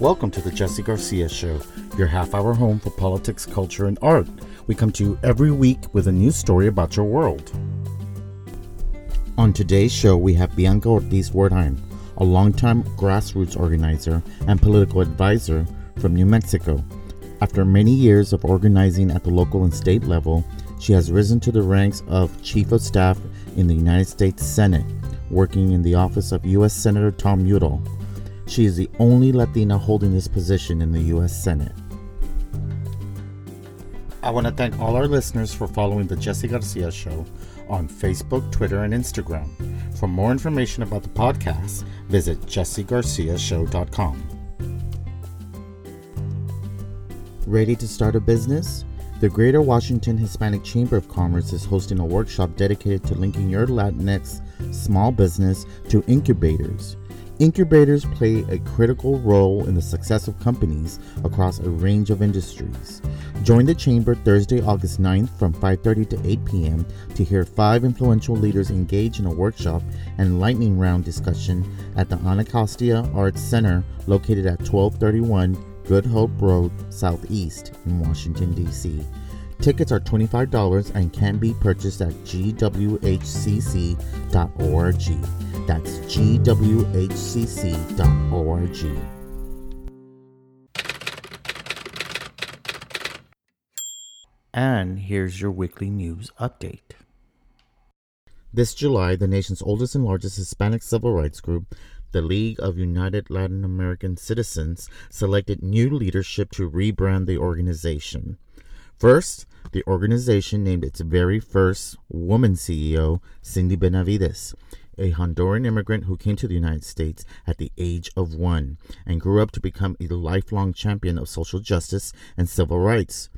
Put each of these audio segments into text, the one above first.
Welcome to the Jesse Garcia Show, your half hour home for politics, culture, and art. We come to you every week with a new story about your world. On today's show, we have Bianca Ortiz Wertheim, a longtime grassroots organizer and political advisor from New Mexico. After many years of organizing at the local and state level, she has risen to the ranks of Chief of Staff in the United States Senate, working in the office of U.S. Senator Tom Udall. She is the only Latina holding this position in the U.S. Senate. I want to thank all our listeners for following the Jesse Garcia Show on Facebook, Twitter, and Instagram. For more information about the podcast, visit jessegarciashow.com. Ready to start a business? The Greater Washington Hispanic Chamber of Commerce is hosting a workshop dedicated to linking your Latinx small business to incubators. Incubators play a critical role in the success of companies across a range of industries. Join the chamber Thursday, August 9th from 5:30 to 8 p.m. to hear five influential leaders engage in a workshop and lightning round discussion at the Anacostia Arts Center located at 1231 Good Hope Road Southeast in Washington D.C. Tickets are $25 and can be purchased at gwhcc.org. That's gwhcc.org. And here's your weekly news update. This July, the nation's oldest and largest Hispanic civil rights group, the League of United Latin American Citizens, selected new leadership to rebrand the organization. First, the organization named its very first woman CEO, Sindy Benavides, a Honduran immigrant who came to the United States at the age of one and grew up to become a lifelong champion of social justice and civil rights.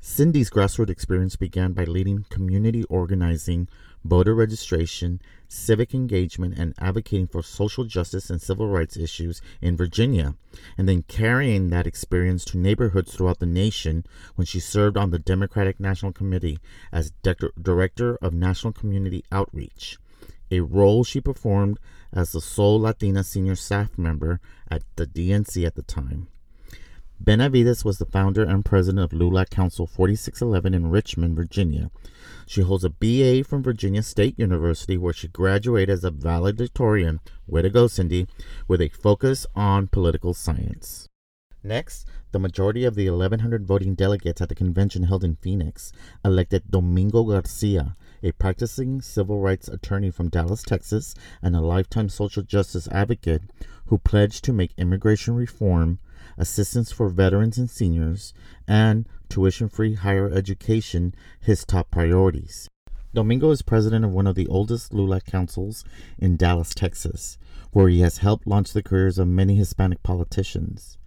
Sindy's grassroots experience began by leading community organizing, voter registration, civic engagement, and advocating for social justice and civil rights issues in Virginia, and then carrying that experience to neighborhoods throughout the nation when she served on the Democratic National Committee as De- Director of National Community Outreach, a role she performed as the sole Latina senior staff member at the DNC at the time. Benavides was the founder and president of LULAC Council 4611 in Richmond, Virginia. She holds a BA from Virginia State University, where she graduated as a valedictorian, way to go, Sindy, with a focus on political science. Next, the majority of the 1,100 voting delegates at the convention held in Phoenix elected Domingo Garcia, a practicing civil rights attorney from Dallas, Texas, and a lifetime social justice advocate who pledged to make immigration reform assistance for veterans and seniors, and tuition free higher education his top priorities. Domingo is president of one of the oldest LULAC councils in Dallas, Texas, where he has helped launch the careers of many Hispanic politicians.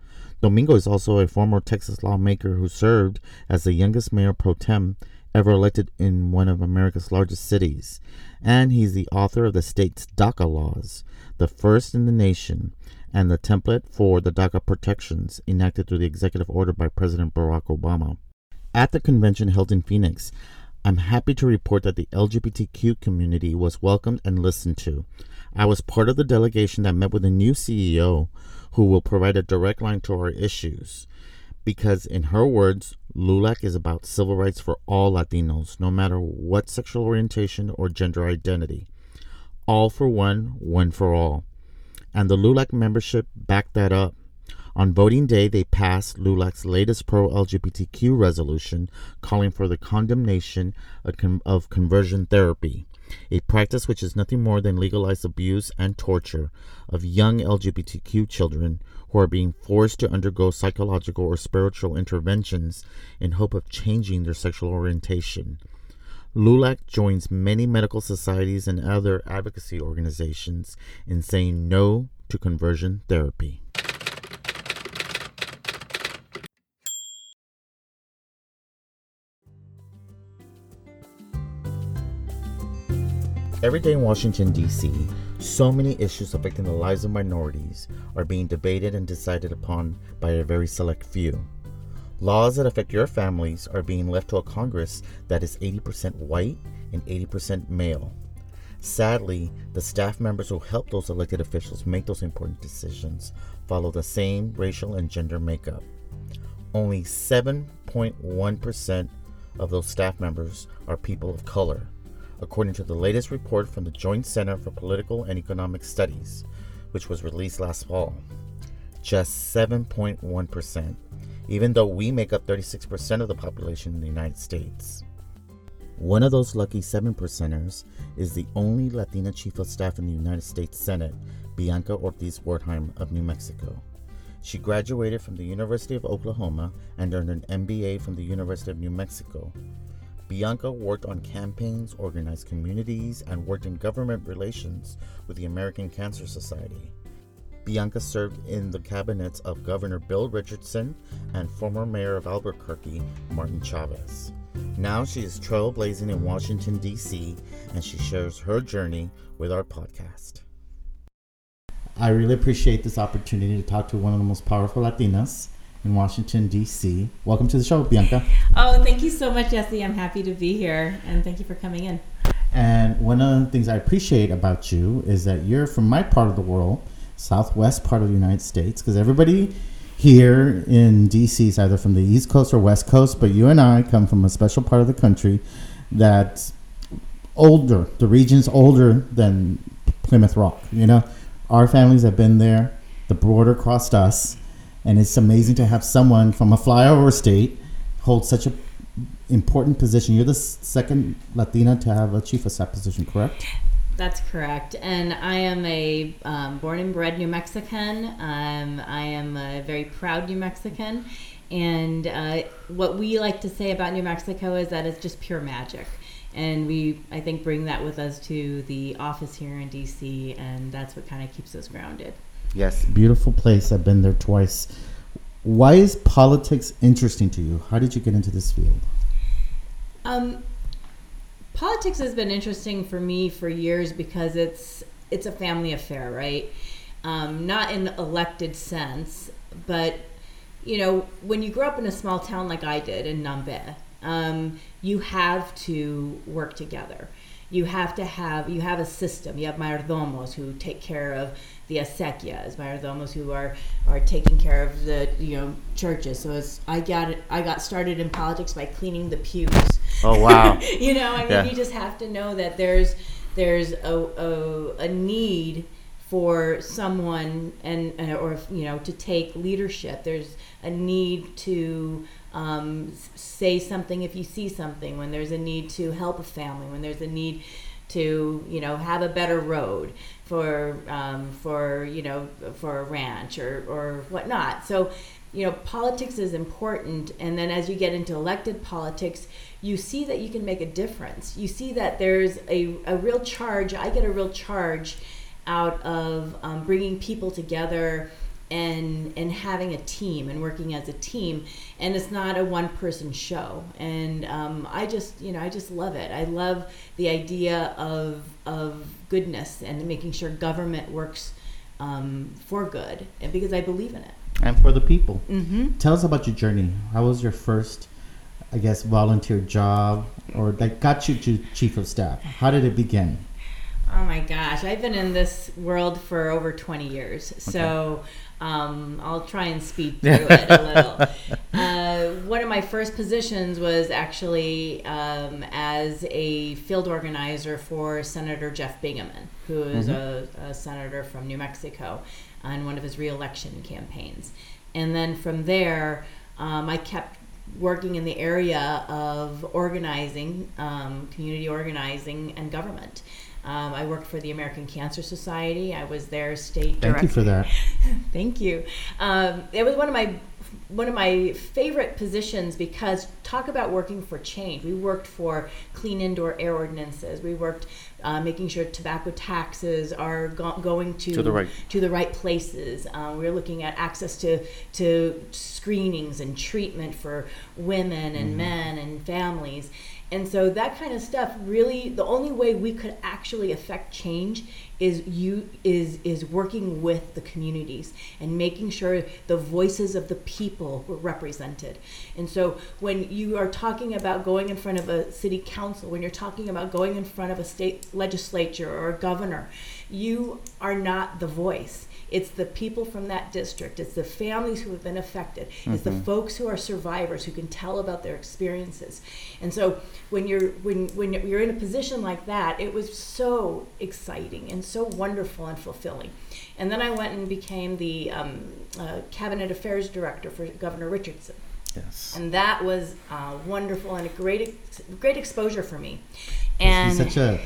Domingo is also a former Texas lawmaker who served as the youngest mayor pro tem ever elected in one of America's largest cities, and he's the author of the state's DACA laws, the first in the nation, and the template for the DACA protections enacted through the executive order by President Barack Obama. At the convention held in Phoenix, I'm happy to report that the LGBTQ community was welcomed and listened to. I was part of the delegation that met with the new CEO who will provide a direct line to our issues. Because, in her words, LULAC is about civil rights for all Latinos, no matter what sexual orientation or gender identity. All for one, one for all and the LULAC membership backed that up. On voting day, they passed LULAC's latest pro LGBTQ resolution calling for the condemnation of conversion therapy, a practice which is nothing more than legalized abuse and torture of young LGBTQ children who are being forced to undergo psychological or spiritual interventions in hope of changing their sexual orientation. LULAC joins many medical societies and other advocacy organizations in saying no to conversion therapy. Every day in Washington, D.C., so many issues affecting the lives of minorities are being debated and decided upon by a very select few. Laws that affect your families are being left to a Congress that is 80% white and 80% male. Sadly, the staff members who help those elected officials make those important decisions follow the same racial and gender makeup. Only 7.1% of those staff members are people of color, according to the latest report from the Joint Center for Political and Economic Studies, which was released last fall. Just 7.1%, even though we make up 36% of the population in the United States. One of those lucky 7 percenters is the only Latina chief of staff in the United States Senate, Bianca Ortiz Wertheim of New Mexico. She graduated from the University of Oklahoma and earned an MBA from the University of New Mexico. Bianca worked on campaigns, organized communities, and worked in government relations with the American Cancer Society. Bianca served in the cabinets of Governor Bill Richardson and former mayor of Albuquerque, Martin Chavez. Now she is trailblazing in Washington, D.C., and she shares her journey with our podcast. I really appreciate this opportunity to talk to one of the most powerful Latinas in Washington, D.C. Welcome to the show, Bianca. Oh, thank you so much, Jesse. I'm happy to be here, and thank you for coming in. And one of the things I appreciate about you is that you're from my part of the world, southwest part of the United States, because everybody here in DC is either from the East Coast or West Coast, but you and I come from a special part of the country that's older. The region's older than Plymouth Rock. You know, our families have been there. The border crossed us, and it's amazing to have someone from a flyover state hold such a important position. You're the second Latina to have a chief of staff position, correct? That's correct. And I am a um, born and bred New Mexican. Um, I am a very proud New Mexican. And uh, what we like to say about New Mexico is that it's just pure magic. And we, I think, bring that with us to the office here in DC, and that's what kind of keeps us grounded. Yes, beautiful place. I've been there twice. Why is politics interesting to you? How did you get into this field? Um, politics has been interesting for me for years because it's it's a family affair, right? Um, not in the elected sense, but you know, when you grow up in a small town like I did in Nambe, um, you have to work together. You have to have you have a system. You have mayordomos who take care of the acequias, mayordomos who are are taking care of the you know churches. So it's I got it. I got started in politics by cleaning the pews. Oh wow! you know, I mean, yeah. you just have to know that there's there's a a, a need for someone and or you know to take leadership. There's a need to um, say something if you see something. When there's a need to help a family. When there's a need to you know have a better road for um, for you know for a ranch or or whatnot. So you know politics is important, and then as you get into elected politics, you see that you can make a difference. You see that there's a, a real charge. I get a real charge out of um, bringing people together and and having a team and working as a team and it's not a one person show. And um, i just you know i just love it. I love the idea of of goodness and making sure government works um, for good and because i believe in it. And for the people. Mm-hmm. tell us about your journey. How was your first i guess volunteer job or that got you to chief of staff? How did it begin? Oh my gosh, I've been in this world for over 20 years. Okay. So um, I'll try and speed through it a little. Uh, one of my first positions was actually um, as a field organizer for Senator Jeff Bingaman, who is mm-hmm. a, a, senator from New Mexico, on one of his reelection campaigns. And then from there, um, I kept working in the area of organizing, um, community organizing, and government. Um, I worked for the American Cancer Society. I was their state director. Thank you for that. Thank you. Um, it was one of my one of my favorite positions because talk about working for change. We worked for clean indoor air ordinances. We worked uh, making sure tobacco taxes are go- going to, to the right to the right places. We were looking at access to to screenings and treatment for women and mm-hmm. men and families And so that kind of stuff really the only way we could actually affect change is you is is working with the communities and making sure the voices of the people were represented. And so when you are talking about going in front of a city council, when you're talking about going in front of a state legislature or a governor, you are not the voice it's the people from that district. It's the families who have been affected. Mm-hmm. It's the mm-hmm. folks who are survivors who can tell about their experiences. And so when you're when when you're in a position like that, it was so exciting and so wonderful and fulfilling. And then I went and became the um, uh, cabinet affairs director for Governor Richardson. Yes. And that was uh, wonderful and a great great exposure for me. And he's such a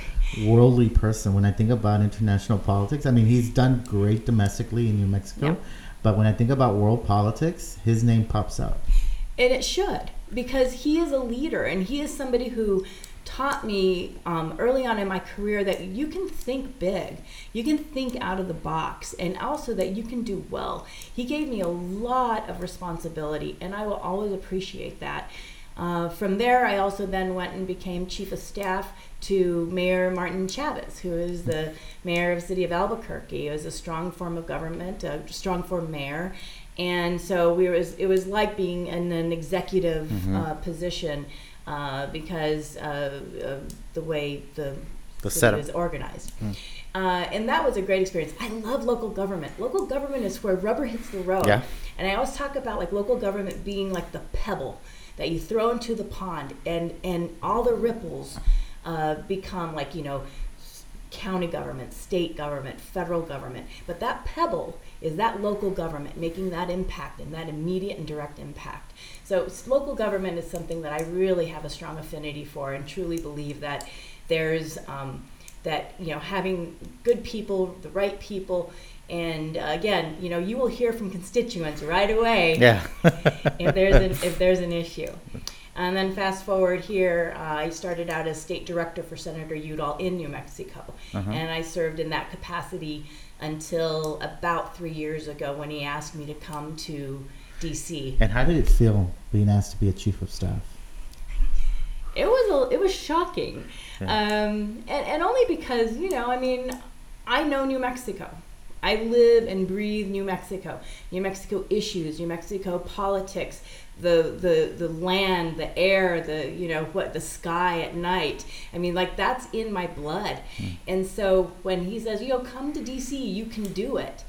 worldly person. When I think about international politics, I mean, he's done great domestically in New Mexico, but when I think about world politics, his name pops out. And it should, because he is a leader and he is somebody who taught me um, early on in my career that you can think big, you can think out of the box, and also that you can do well. He gave me a lot of responsibility, and I will always appreciate that. Uh, from there, I also then went and became chief of staff to Mayor Martin Chavez, who is the mayor of the city of Albuquerque. It was a strong form of government, a strong form mayor, and so we was it was like being in an executive mm-hmm. uh, position uh, because of the way the the setup is organized. Mm. Uh, and that was a great experience. I love local government. Local government is where rubber hits the road. Yeah. And I always talk about like local government being like the pebble that you throw into the pond, and and all the ripples uh, become like you know county government, state government, federal government. But that pebble is that local government making that impact and that immediate and direct impact. So local government is something that I really have a strong affinity for and truly believe that there's um, that you know having good people, the right people. And uh, again, you know, you will hear from constituents right away yeah. if there's an if there's an issue. And then fast forward here, uh, I started out as state director for Senator Udall in New Mexico. Uh-huh. And I served in that capacity until about three years ago when he asked me to come to DC. And how did it feel being asked to be a chief of staff? It was a, it was shocking, um, and, and only because you know I mean I know New Mexico. I live and breathe New Mexico, New Mexico issues, New Mexico politics, the the the land, the air, the you know what the sky at night. I mean, like that's in my blood. Mm. And so when he says, "You know, come to DC, you can do it."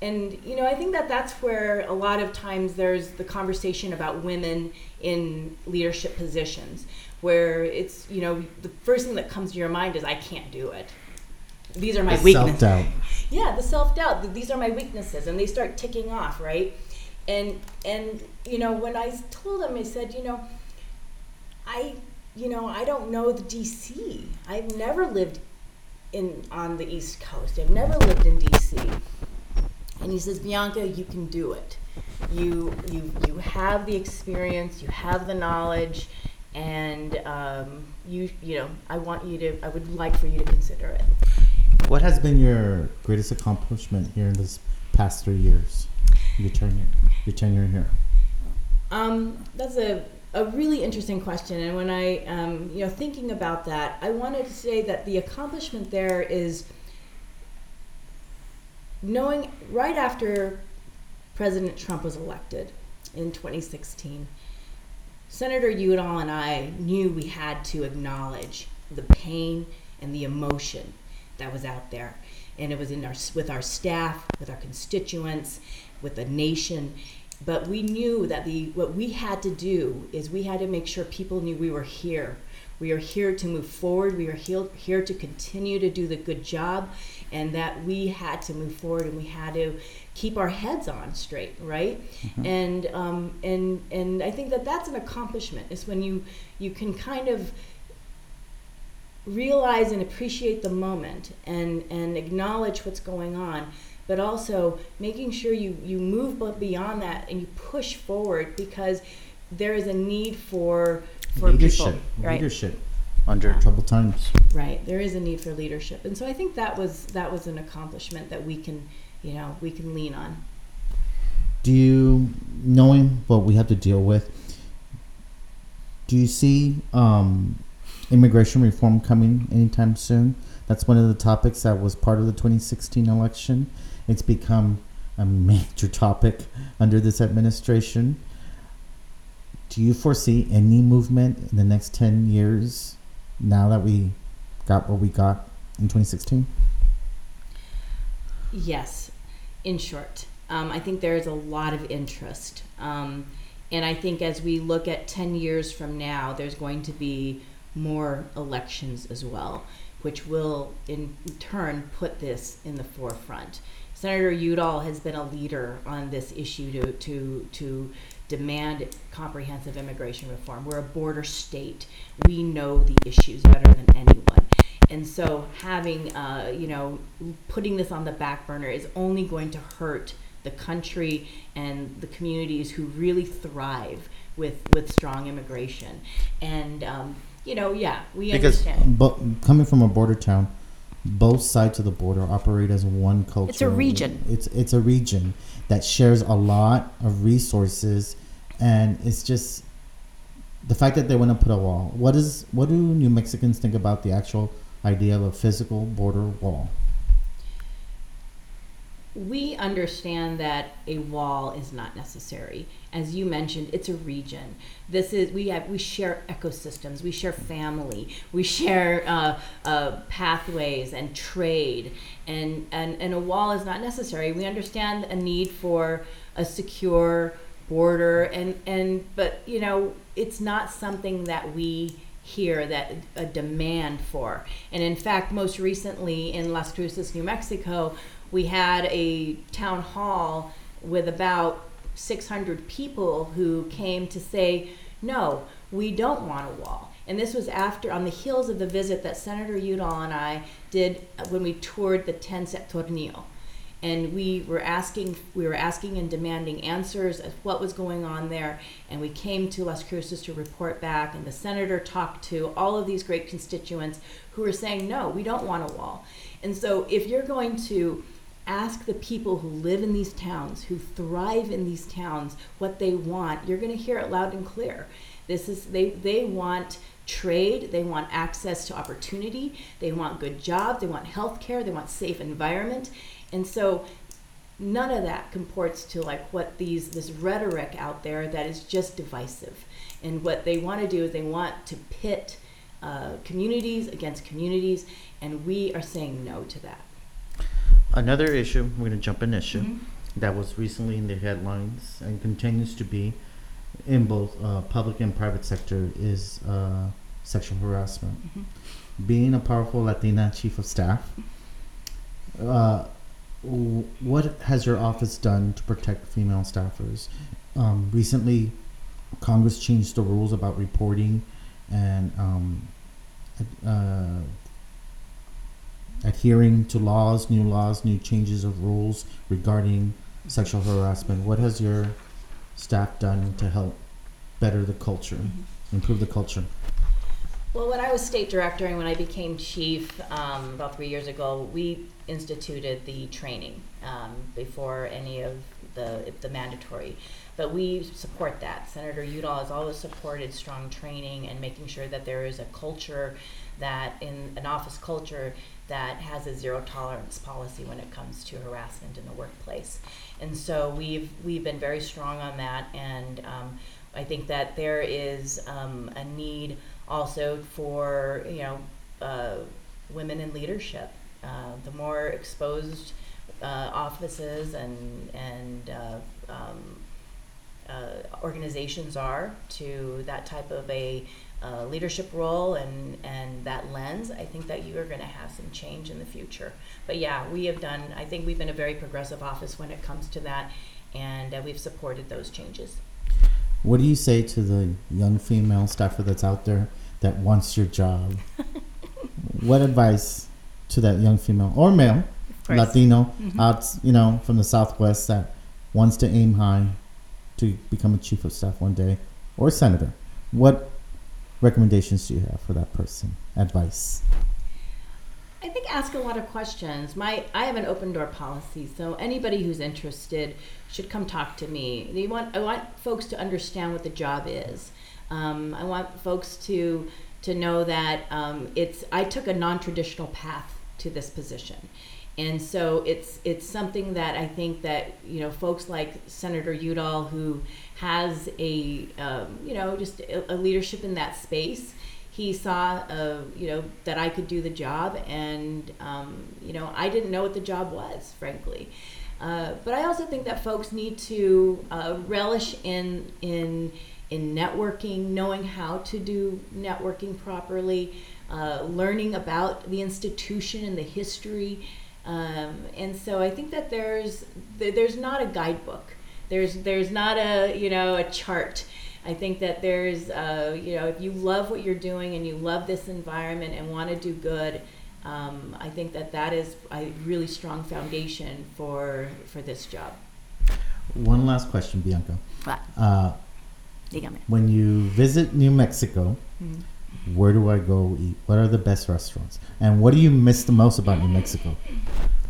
And you know, I think that that's where a lot of times there's the conversation about women in leadership positions, where it's you know the first thing that comes to your mind is, "I can't do it." These are my the weaknesses. Self-doubt. Yeah, the self doubt. These are my weaknesses, and they start ticking off, right? And and you know when I told him, I said, you know, I you know I don't know the DC. I've never lived in on the East Coast. I've never lived in DC. And he says, Bianca, you can do it. You you you have the experience. You have the knowledge and um, you you know I want you to I would like for you to consider it. What has been your greatest accomplishment here in this past three years? Your tenure, your tenure here. Um, that's a a really interesting question, and when I um, you know thinking about that, I wanted to say that the accomplishment there is knowing right after President Trump was elected in 2016 Senator Udall and I knew we had to acknowledge the pain and the emotion that was out there. And it was in our, with our staff, with our constituents, with the nation. But we knew that the, what we had to do is we had to make sure people knew we were here. We are here to move forward. We are here, here to continue to do the good job, and that we had to move forward and we had to keep our heads on straight, right? Mm-hmm. And um, and and I think that that's an accomplishment. Is when you you can kind of realize and appreciate the moment and and acknowledge what's going on but also making sure you you move beyond that and you push forward because there is a need for for leadership, people right leadership under yeah. troubled times right there is a need for leadership and so i think that was that was an accomplishment that we can you know we can lean on do you knowing what we have to deal with do you see um, immigration reform coming anytime soon. That's one of the topics that was part of the 2016 election. It's become a major topic under this administration. Do you foresee any movement in the next 10 years now that we got what we got in 2016? Yes, in short. Um, I think there is a lot of interest. Um, and I think as we look at 10 years from now, there's going to be more elections as well, which will in turn put this in the forefront. Senator Udall has been a leader on this issue to, to, to demand comprehensive immigration reform. We're a border state. We know the issues better than anyone. And so having, uh, you know, putting this on the back burner is only going to hurt the country and the communities who really thrive with, with strong immigration. And, um, you know, yeah, we because understand. but coming from a border town, both sides of the border operate as one culture. It's a region. It's it's a region that shares a lot of resources, and it's just the fact that they want to put a wall. What is what do New Mexicans think about the actual idea of a physical border wall? we understand that a wall is not necessary. As you mentioned, it's a region. This is we have we share ecosystems, we share family, we share uh, uh, pathways and trade, and, and and a wall is not necessary. We understand a need for a secure border, and and but you know it's not something that we hear that a demand for. And in fact, most recently in Las Cruces, New Mexico, we had a town hall with about 600 people who came to say, no, we don't want a wall. And this was after, on the heels of the visit that Senator Udall and I did when we toured the tent city Tornillo. And we were asking, we were asking and demanding answers of what was going on there. And we came to Las Cruces to report back. And the senator talked to all of these great constituents who were saying, no, we don't want a wall. And so if you're going to ask the people who live in these towns, who thrive in these towns, what they want, you're going to hear it loud and clear. This is they they want trade, they want access to opportunity, they want good jobs, they want health care, they want safe environment. And so none of that comports to like what these this rhetoric out there that is just divisive. And what they want to do is they want to pit uh, communities against communities, and we are saying no to that. Another issue, we're going to jump an issue mm-hmm. that was recently in the headlines and continues to be in both uh, public and private sector is uh, sexual harassment. Mm-hmm. Being a powerful Latina chief of staff, uh, what has your office done to protect female staffers? Um, recently, Congress changed the rules about reporting and um, uh, adhering to laws, new laws, new changes of rules regarding sexual harassment. What has your staff done to help better the culture, mm-hmm. improve the culture? Well, when I was state director and when I became chief um, about three years ago, we instituted the training um, before any of the the mandatory. But we support that. Senator Udall has always supported strong training and making sure that there is a culture that in an office culture that has a zero tolerance policy when it comes to harassment in the workplace. And so we've we've been very strong on that, and um, I think that there is um, a need also for you know uh, women in leadership. Uh, the more exposed uh, offices and and uh, um, uh, organizations are to that type of a uh, leadership role and and that lens, I think that you are going to have some change in the future. But yeah, we have done. I think we've been a very progressive office when it comes to that, and we've supported those changes. What do you say to the young female staffer that's out there that wants your job? what advice to that young female or male, Latino, mm-hmm. out you know from the Southwest that wants to aim high to become a chief of staff one day or senator? What recommendations do you have for that person? Advice? I think ask a lot of questions. My I have an open door policy, so anybody who's interested should come talk to me. They want I want folks to understand what the job is. Um, I want folks to to know that um, it's I took a non-traditional path to this position. And so it's it's something that I think that you know folks like Senator Udall, who has a um, you know just a, a, leadership in that space, he saw uh, you know that I could do the job, and um, you know I didn't know what the job was, frankly. Uh, but I also think that folks need to uh, relish in in in networking, knowing how to do networking properly, uh, learning about the institution and the history. Um, and so I think that there's there's not a guidebook. There's there's not a you know a chart. I think that there's uh, you know if you love what you're doing and you love this environment and want to do good, um, I think that that is a really strong foundation for for this job. One last question, Bianca. What? Uh, Dígame. When you visit New Mexico, mm-hmm where do I go eat? What are the best restaurants? And what do you miss the most about New Mexico?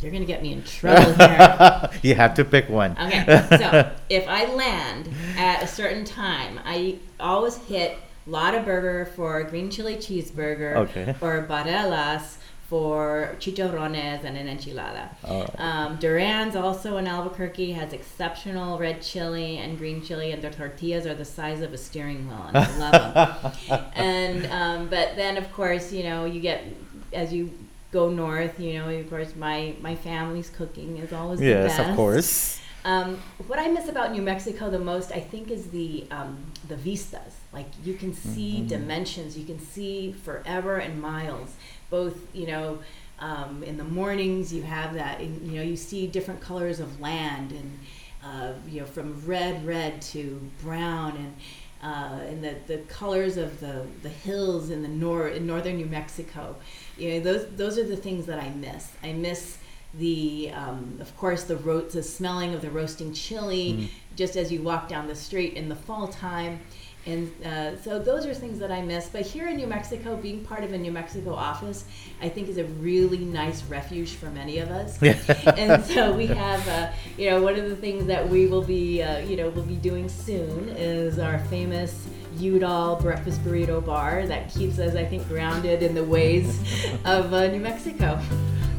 You're gonna get me in trouble here. you have to pick one. Okay, so if I land at a certain time, I always hit Lotaburger for green chili cheeseburger okay. or Barelas for chicharrones and an enchilada. Oh. Um, Duran's also in Albuquerque has exceptional red chili and green chili, and their tortillas are the size of a steering wheel, and I love them. and um, but then of course you know you get as you go north, you know of course my my family's cooking is always yes, the best. of course. Um, what I miss about New Mexico the most, I think, is the um, the vistas. Like you can see mm-hmm. dimensions, you can see forever and miles both you know um, in the mornings you have that you know you see different colors of land and uh, you know from red red to brown and uh, and the, the colors of the, the hills in the nor- in northern New Mexico. You know those those are the things that I miss. I miss the um, of course the ro- the smelling of the roasting chili mm. just as you walk down the street in the fall time and uh, so those are things that I miss. But here in New Mexico, being part of a New Mexico office, I think is a really nice refuge for many of us. and so we have, uh, you know, one of the things that we will be, uh, you know, we'll be doing soon is our famous Udall Breakfast Burrito Bar that keeps us, I think, grounded in the ways of uh, New Mexico.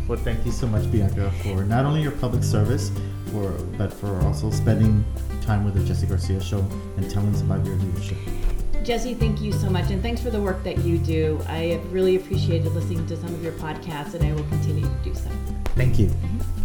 Well, thank you so much, Bianca, for not only your public service, for but for also spending time with the Jesse Garcia Show and telling us about your leadership. Jesse, thank you so much, and thanks for the work that you do. I have really appreciated listening to some of your podcasts, and I will continue to do so. Thank you. Mm-hmm.